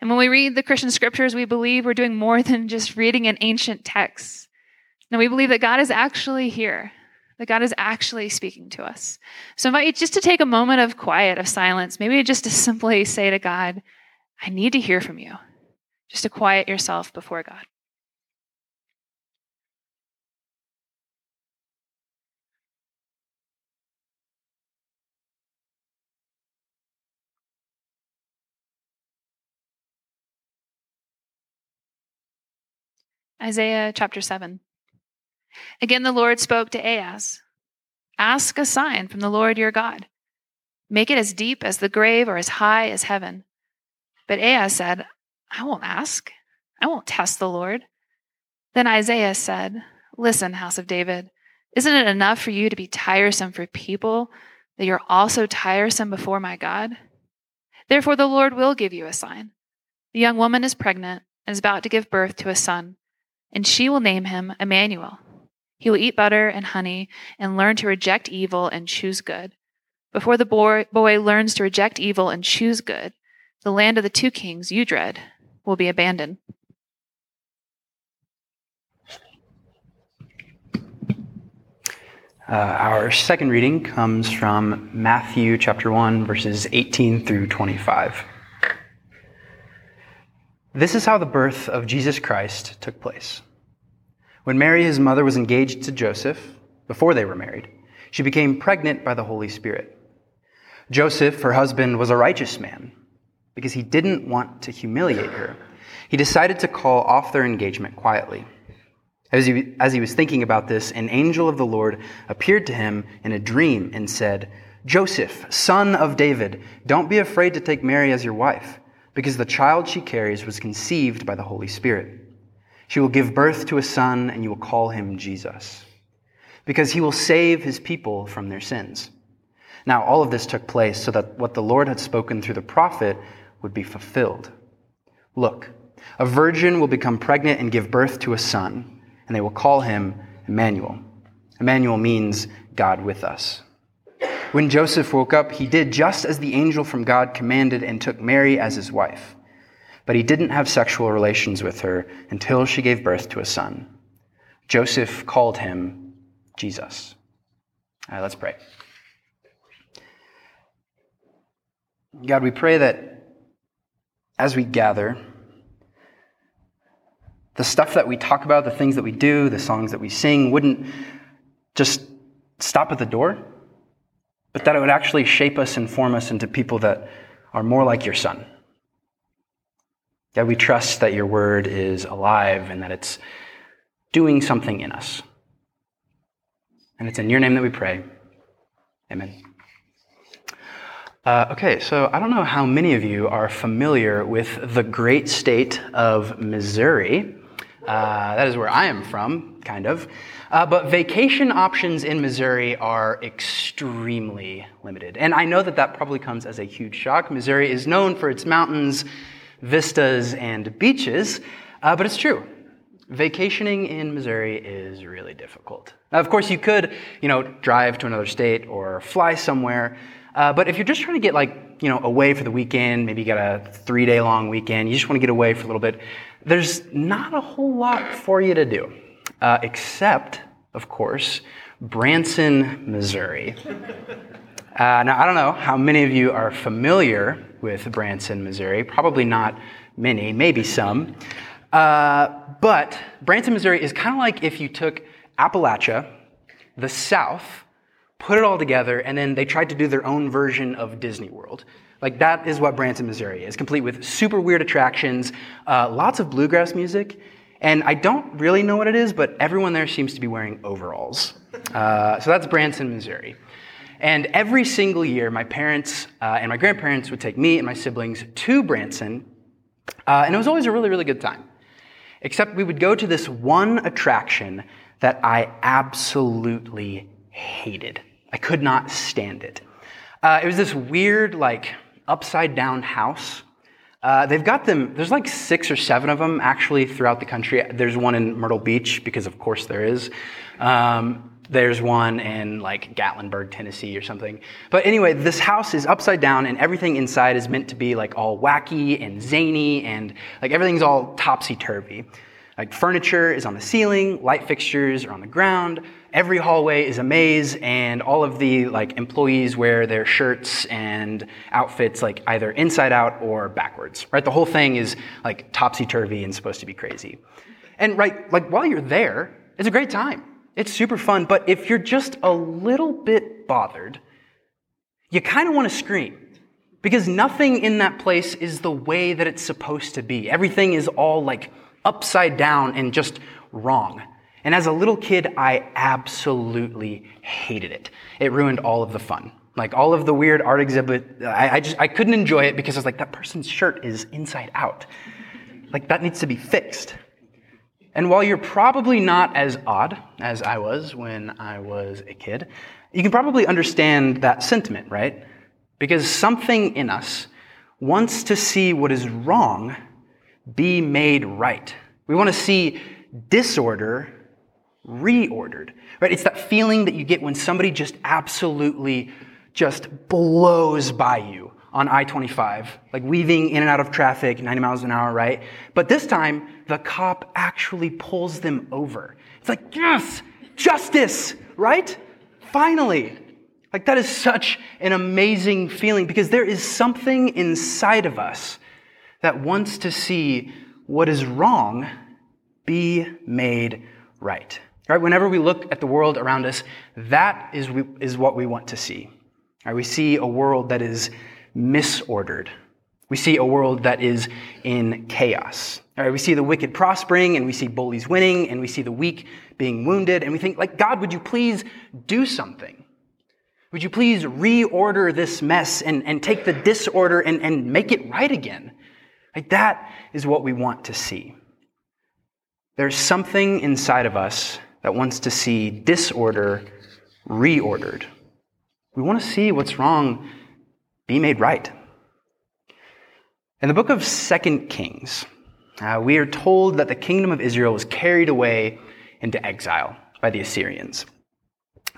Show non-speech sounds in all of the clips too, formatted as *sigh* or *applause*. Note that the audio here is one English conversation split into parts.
And when we read the Christian scriptures, we believe we're doing more *laughs* than just reading an ancient text. No, we believe that God is actually here, that God is actually speaking to us. So I invite you just to take a moment of quiet, of silence, maybe just to simply say to God, I need to hear from you, just to quiet yourself before God. Isaiah chapter 7. Again, the Lord spoke to Ahaz Ask a sign from the Lord your God. Make it as deep as the grave or as high as heaven. But Ahaz said, I won't ask. I won't test the Lord. Then Isaiah said, Listen, house of David, isn't it enough for you to be tiresome for people that you're also tiresome before my God? Therefore, the Lord will give you a sign. The young woman is pregnant and is about to give birth to a son and she will name him Emmanuel. He will eat butter and honey and learn to reject evil and choose good. Before the boy, boy learns to reject evil and choose good, the land of the two kings you dread will be abandoned. Uh, our second reading comes from Matthew chapter 1, verses 18 through 25. This is how the birth of Jesus Christ took place. When Mary, his mother, was engaged to Joseph, before they were married, she became pregnant by the Holy Spirit. Joseph, her husband, was a righteous man because he didn't want to humiliate her. He decided to call off their engagement quietly. As he, as he was thinking about this, an angel of the Lord appeared to him in a dream and said, Joseph, son of David, don't be afraid to take Mary as your wife because the child she carries was conceived by the Holy Spirit. She will give birth to a son, and you will call him Jesus, because he will save his people from their sins. Now, all of this took place so that what the Lord had spoken through the prophet would be fulfilled. Look, a virgin will become pregnant and give birth to a son, and they will call him Emmanuel. Emmanuel means God with us. When Joseph woke up, he did just as the angel from God commanded and took Mary as his wife. But he didn't have sexual relations with her until she gave birth to a son. Joseph called him Jesus. All right, let's pray. God, we pray that as we gather, the stuff that we talk about, the things that we do, the songs that we sing wouldn't just stop at the door but that it would actually shape us and form us into people that are more like your Son. God, we trust that your word is alive and that it's doing something in us. And it's in your name that we pray. Amen. Uh, okay, so I don't know how many of you are familiar with the great state of Missouri. Uh, that is where I am from, kind of. Uh, but vacation options in Missouri are extremely limited. And I know that that probably comes as a huge shock. Missouri is known for its mountains, vistas, and beaches, uh, but it's true. Vacationing in Missouri is really difficult. Now, of course, you could, you know, drive to another state or fly somewhere, uh, but if you're just trying to get like, you know, away for the weekend, maybe you got a three day long weekend, you just want to get away for a little bit, there's not a whole lot for you to do uh, except, of course, Branson, Missouri. *laughs* Uh, now, I don't know how many of you are familiar with Branson, Missouri. Probably not many, maybe some. Uh, but Branson, Missouri is kind of like if you took Appalachia, the South, put it all together, and then they tried to do their own version of Disney World. Like that is what Branson, Missouri is, complete with super weird attractions, uh, lots of bluegrass music, and I don't really know what it is, but everyone there seems to be wearing overalls. Uh, so that's Branson, Missouri. And every single year, my parents uh, and my grandparents would take me and my siblings to Branson, uh, and it was always a really, really good time. Except we would go to this one attraction that I absolutely hated. I could not stand it. Uh, it was this weird, like, upside down house uh, they've got them, there's like six or seven of them actually throughout the country. There's one in Myrtle Beach, because of course there is. Um, there's one in like Gatlinburg, Tennessee or something. But anyway, this house is upside down and everything inside is meant to be like all wacky and zany and like everything's all topsy turvy. Like furniture is on the ceiling, light fixtures are on the ground, every hallway is a maze, and all of the like employees wear their shirts and outfits like either inside out or backwards. Right? The whole thing is like topsy turvy and supposed to be crazy. And right, like while you're there, it's a great time. It's super fun, but if you're just a little bit bothered, you kind of want to scream. Because nothing in that place is the way that it's supposed to be. Everything is all like upside down and just wrong. And as a little kid, I absolutely hated it. It ruined all of the fun. Like all of the weird art exhibit, I, I, just, I couldn't enjoy it because I was like, that person's shirt is inside out. Like that needs to be fixed. And while you're probably not as odd as I was when I was a kid, you can probably understand that sentiment, right? Because something in us wants to see what is wrong be made right. We want to see disorder reordered, right? It's that feeling that you get when somebody just absolutely just blows by you on I 25, like weaving in and out of traffic, 90 miles an hour, right? But this time, the cop actually pulls them over. It's like, yes, justice, right? Finally. Like, that is such an amazing feeling because there is something inside of us that wants to see what is wrong be made right. Right? Whenever we look at the world around us, that is, we, is what we want to see. Right? We see a world that is misordered. We see a world that is in chaos. Right? We see the wicked prospering, and we see bullies winning, and we see the weak being wounded, and we think, like, God, would you please do something? Would you please reorder this mess and, and take the disorder and, and make it right again? Like that is what we want to see. There's something inside of us that wants to see disorder reordered. We want to see what's wrong be made right. In the book of Second Kings, uh, we are told that the kingdom of Israel was carried away into exile by the Assyrians.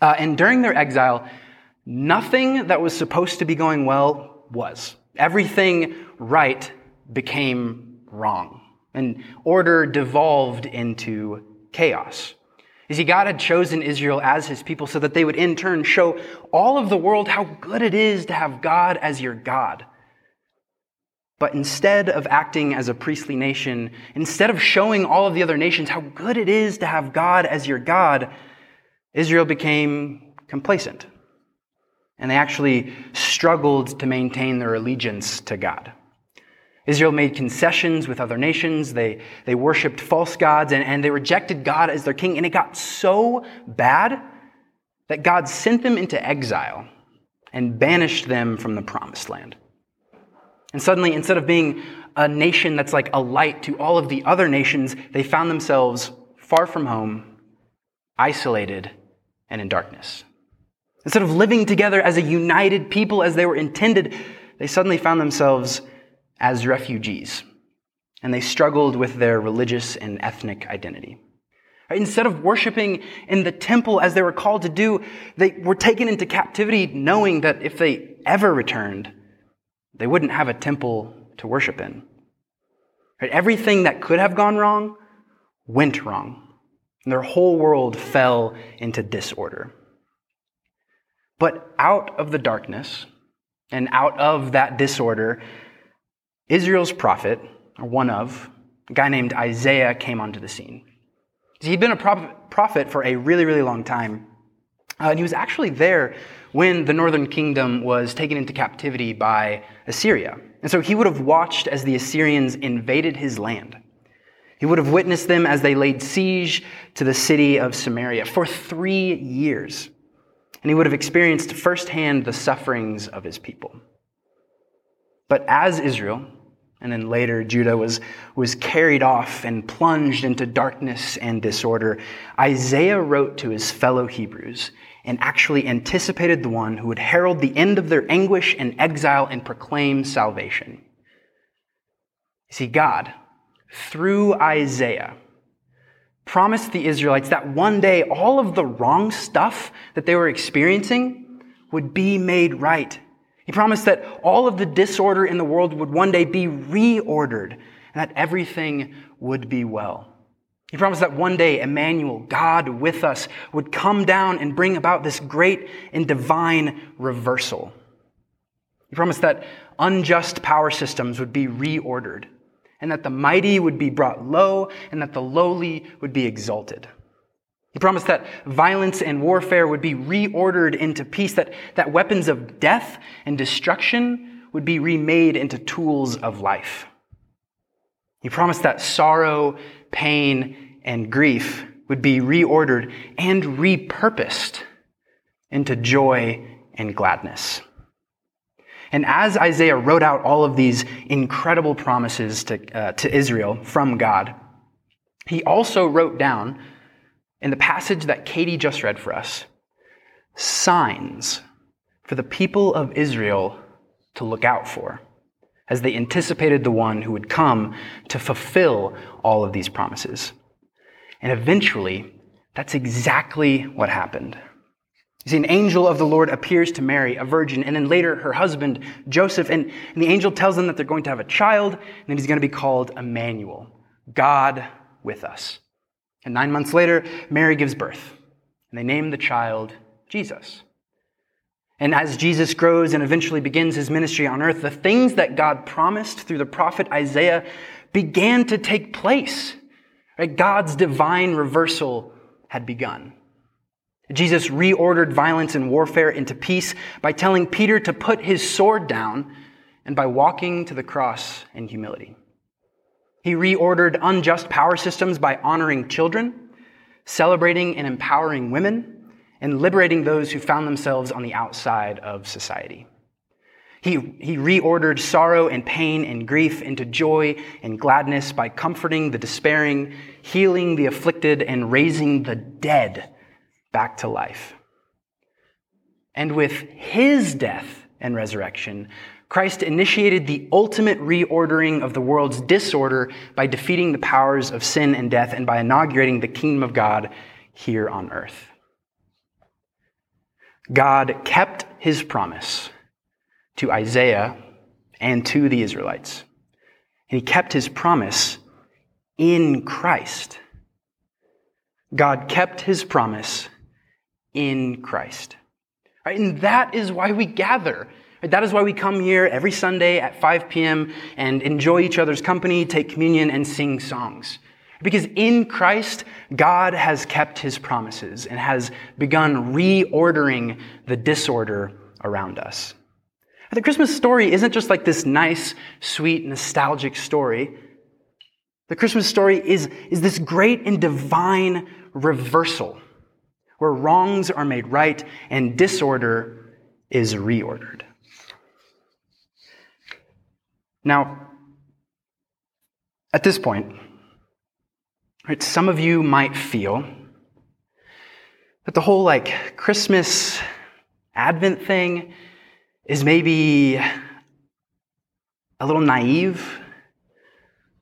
Uh, and during their exile, nothing that was supposed to be going well was. Everything right became wrong, and order devolved into chaos. You he God had chosen Israel as his people so that they would in turn show all of the world how good it is to have God as your God. But instead of acting as a priestly nation, instead of showing all of the other nations how good it is to have God as your God, Israel became complacent. And they actually struggled to maintain their allegiance to God. Israel made concessions with other nations. They, they worshiped false gods and, and they rejected God as their king. And it got so bad that God sent them into exile and banished them from the promised land. And suddenly, instead of being a nation that's like a light to all of the other nations, they found themselves far from home, isolated, and in darkness. Instead of living together as a united people as they were intended, they suddenly found themselves as refugees, and they struggled with their religious and ethnic identity. Instead of worshiping in the temple as they were called to do, they were taken into captivity knowing that if they ever returned, they wouldn't have a temple to worship in. Everything that could have gone wrong went wrong. And their whole world fell into disorder. But out of the darkness and out of that disorder, Israel's prophet, or one of, a guy named Isaiah, came onto the scene. He'd been a prophet for a really, really long time. Uh, and he was actually there when the northern kingdom was taken into captivity by Assyria. And so he would have watched as the Assyrians invaded his land. He would have witnessed them as they laid siege to the city of Samaria for three years. And he would have experienced firsthand the sufferings of his people. But as Israel, and then later Judah was, was carried off and plunged into darkness and disorder, Isaiah wrote to his fellow Hebrews and actually anticipated the one who would herald the end of their anguish and exile and proclaim salvation. You see, God, through Isaiah, promised the Israelites that one day all of the wrong stuff that they were experiencing would be made right. He promised that all of the disorder in the world would one day be reordered and that everything would be well. He promised that one day Emmanuel, God with us, would come down and bring about this great and divine reversal. He promised that unjust power systems would be reordered and that the mighty would be brought low, and that the lowly would be exalted. He promised that violence and warfare would be reordered into peace, that, that weapons of death and destruction would be remade into tools of life. He promised that sorrow, pain, and grief would be reordered and repurposed into joy and gladness. And as Isaiah wrote out all of these incredible promises to, uh, to Israel from God, he also wrote down in the passage that Katie just read for us signs for the people of Israel to look out for as they anticipated the one who would come to fulfill all of these promises. And eventually, that's exactly what happened. You see, an angel of the Lord appears to Mary, a virgin, and then later her husband, Joseph, and, and the angel tells them that they're going to have a child, and that he's going to be called Emmanuel, God with us. And nine months later, Mary gives birth, and they name the child Jesus. And as Jesus grows and eventually begins his ministry on earth, the things that God promised through the prophet Isaiah began to take place. Right? God's divine reversal had begun. Jesus reordered violence and warfare into peace by telling Peter to put his sword down and by walking to the cross in humility. He reordered unjust power systems by honoring children, celebrating and empowering women, and liberating those who found themselves on the outside of society. He, he reordered sorrow and pain and grief into joy and gladness by comforting the despairing, healing the afflicted, and raising the dead back to life. And with his death and resurrection, Christ initiated the ultimate reordering of the world's disorder by defeating the powers of sin and death and by inaugurating the kingdom of God here on earth. God kept his promise to Isaiah and to the Israelites. And he kept his promise in Christ. God kept his promise in Christ. Right? And that is why we gather. That is why we come here every Sunday at 5 p.m. and enjoy each other's company, take communion, and sing songs. Because in Christ, God has kept his promises and has begun reordering the disorder around us. The Christmas story isn't just like this nice, sweet, nostalgic story. The Christmas story is, is this great and divine reversal where wrongs are made right and disorder is reordered. Now, at this point, right, some of you might feel that the whole like Christmas Advent thing is maybe a little naive,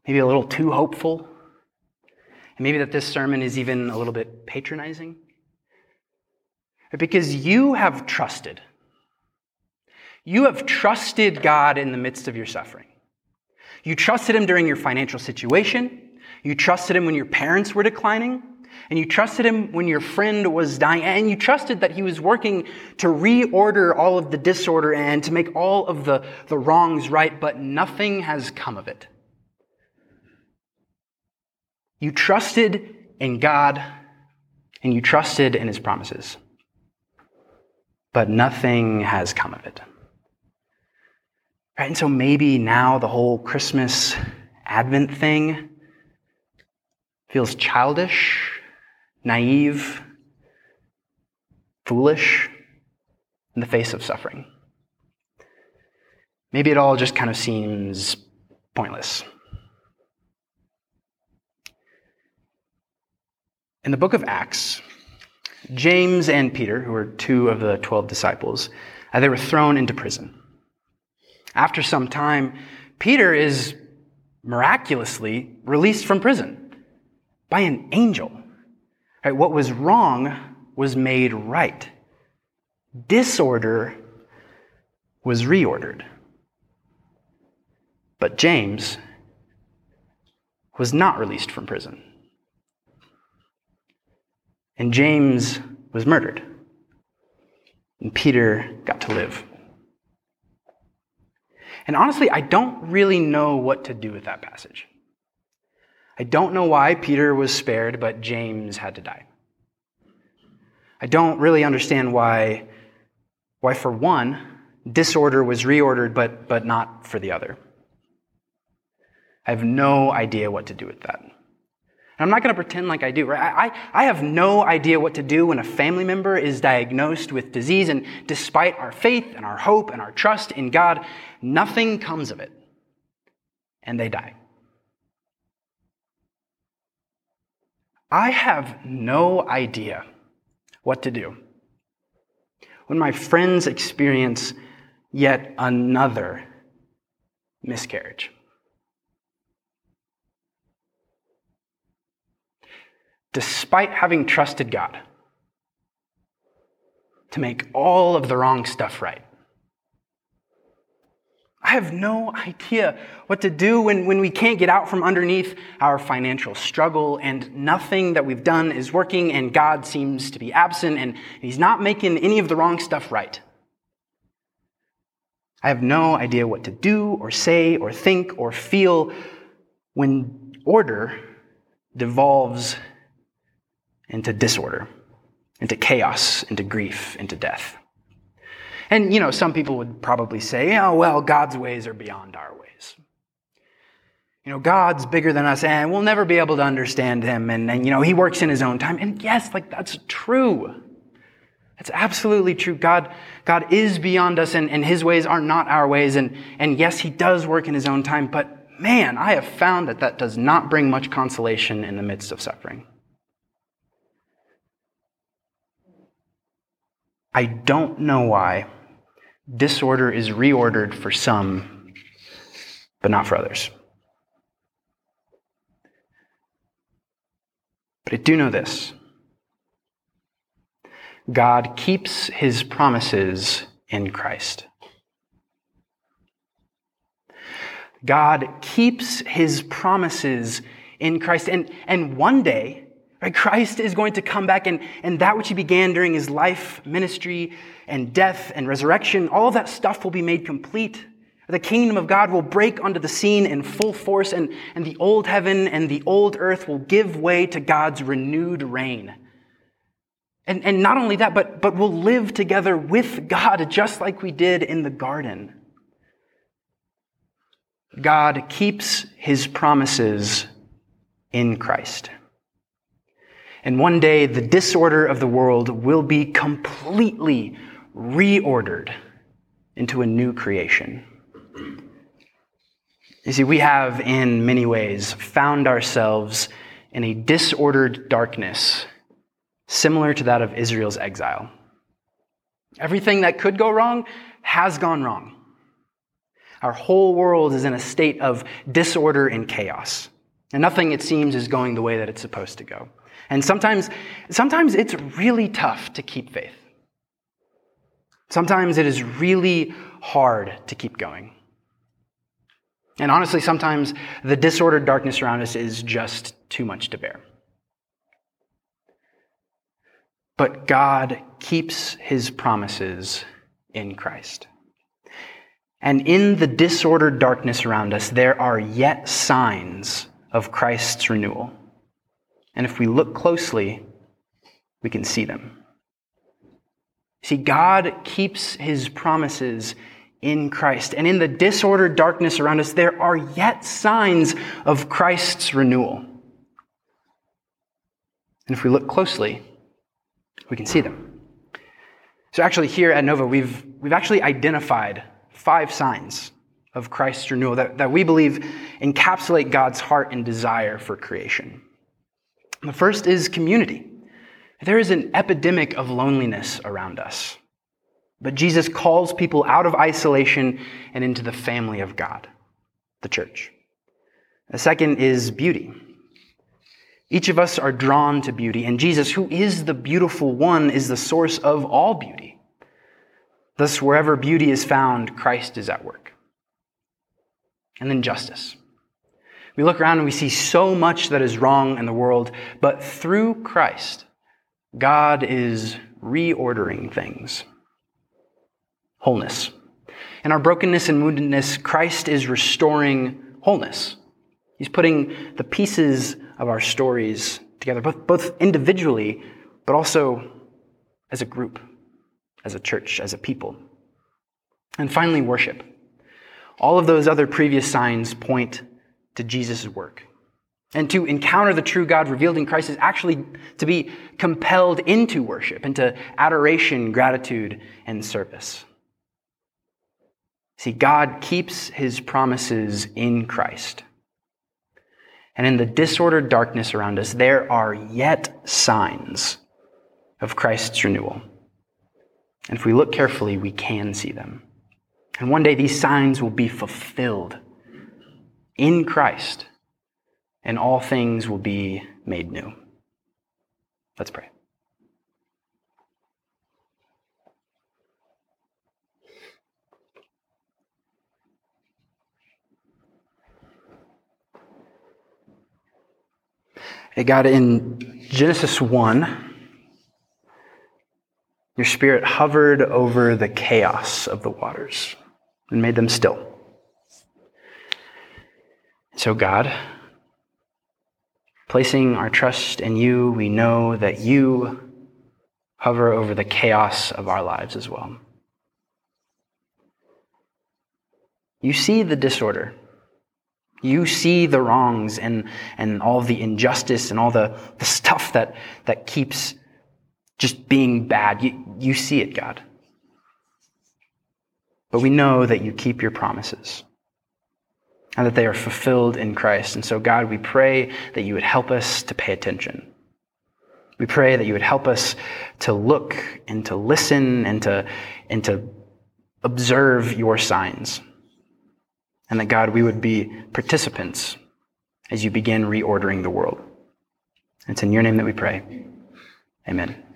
maybe a little too hopeful, and maybe that this sermon is even a little bit patronizing. Because you have trusted. You have trusted God in the midst of your suffering. You trusted Him during your financial situation. You trusted Him when your parents were declining. And you trusted Him when your friend was dying. And you trusted that He was working to reorder all of the disorder and to make all of the, the wrongs right, but nothing has come of it. You trusted in God and you trusted in His promises but nothing has come of it. Right? And so maybe now the whole Christmas Advent thing feels childish, naive, foolish in the face of suffering. Maybe it all just kind of seems pointless. In the book of Acts, James and Peter, who were two of the 12 disciples, uh, they were thrown into prison. After some time, Peter is miraculously released from prison by an angel. Right? What was wrong was made right. Disorder was reordered. But James was not released from prison. And James was murdered. And Peter got to live. And honestly, I don't really know what to do with that passage. I don't know why Peter was spared, but James had to die. I don't really understand why, why for one, disorder was reordered, but, but not for the other. I have no idea what to do with that. I'm not going to pretend like I do. Right? I, I have no idea what to do when a family member is diagnosed with disease, and despite our faith and our hope and our trust in God, nothing comes of it, and they die. I have no idea what to do when my friends experience yet another miscarriage. Despite having trusted God to make all of the wrong stuff right, I have no idea what to do when, when we can't get out from underneath our financial struggle and nothing that we've done is working and God seems to be absent and He's not making any of the wrong stuff right. I have no idea what to do or say or think or feel when order devolves into disorder, into chaos, into grief, into death. And, you know, some people would probably say, oh, well, God's ways are beyond our ways. You know, God's bigger than us and we'll never be able to understand him. And, and, you know, he works in his own time. And yes, like that's true. That's absolutely true. God, God is beyond us and, and his ways are not our ways. And, and yes, he does work in his own time. But man, I have found that that does not bring much consolation in the midst of suffering. I don't know why disorder is reordered for some, but not for others. But I do know this God keeps his promises in Christ. God keeps his promises in Christ. And, and one day, right, Christ is going to come back, and, and that which he began during his life, ministry, and death and resurrection, all that stuff will be made complete. The kingdom of God will break onto the scene in full force, and, and the old heaven and the old earth will give way to God's renewed reign. And, and not only that, but, but we'll live together with God just like we did in the garden. God keeps his promises in Christ. And one day, the disorder of the world will be completely reordered into a new creation. You see, we have in many ways found ourselves in a disordered darkness similar to that of Israel's exile. Everything that could go wrong has gone wrong. Our whole world is in a state of disorder and chaos. And nothing, it seems, is going the way that it's supposed to go. And sometimes, sometimes it's really tough to keep faith. Sometimes it is really hard to keep going. And honestly, sometimes the disordered darkness around us is just too much to bear. But God keeps his promises in Christ. And in the disordered darkness around us, there are yet signs of Christ's renewal. And if we look closely, we can see them. See, God keeps his promises in Christ. And in the disordered darkness around us, there are yet signs of Christ's renewal. And if we look closely, we can see them. So actually here at Nova, we've, we've actually identified five signs of Christ's renewal that, that we believe encapsulate God's heart and desire for creation. The first is community. There is an epidemic of loneliness around us. But Jesus calls people out of isolation and into the family of God, the church. The second is beauty. Each of us are drawn to beauty, and Jesus, who is the beautiful one, is the source of all beauty. Thus, wherever beauty is found, Christ is at work. And then justice. We look around and we see so much that is wrong in the world, but through Christ, God is reordering things. Wholeness. In our brokenness and woundedness, Christ is restoring wholeness. He's putting the pieces of our stories together, both, both individually, but also as a group, as a church, as a people. And finally, worship. All of those other previous signs point to Jesus' work. And to encounter the true God revealed in Christ is actually to be compelled into worship, into adoration, gratitude, and service. See, God keeps his promises in Christ. And in the disordered darkness around us, there are yet signs of Christ's renewal. And if we look carefully, we can see them. And one day these signs will be fulfilled in Christ, and all things will be made new. Let's pray. Hey, God, in Genesis 1, your spirit hovered over the chaos of the waters and made them still. So, God, placing our trust in you, we know that you hover over the chaos of our lives as well. You see the disorder. You see the wrongs and, and all the injustice and all the, the stuff that, that keeps just being bad. You, you see it, God. But we know that you keep your promises and that they are fulfilled in Christ. And so, God, we pray that you would help us to pay attention. We pray that you would help us to look and to listen and to, and to observe your signs. And that, God, we would be participants as you begin reordering the world. It's in your name that we pray. Amen.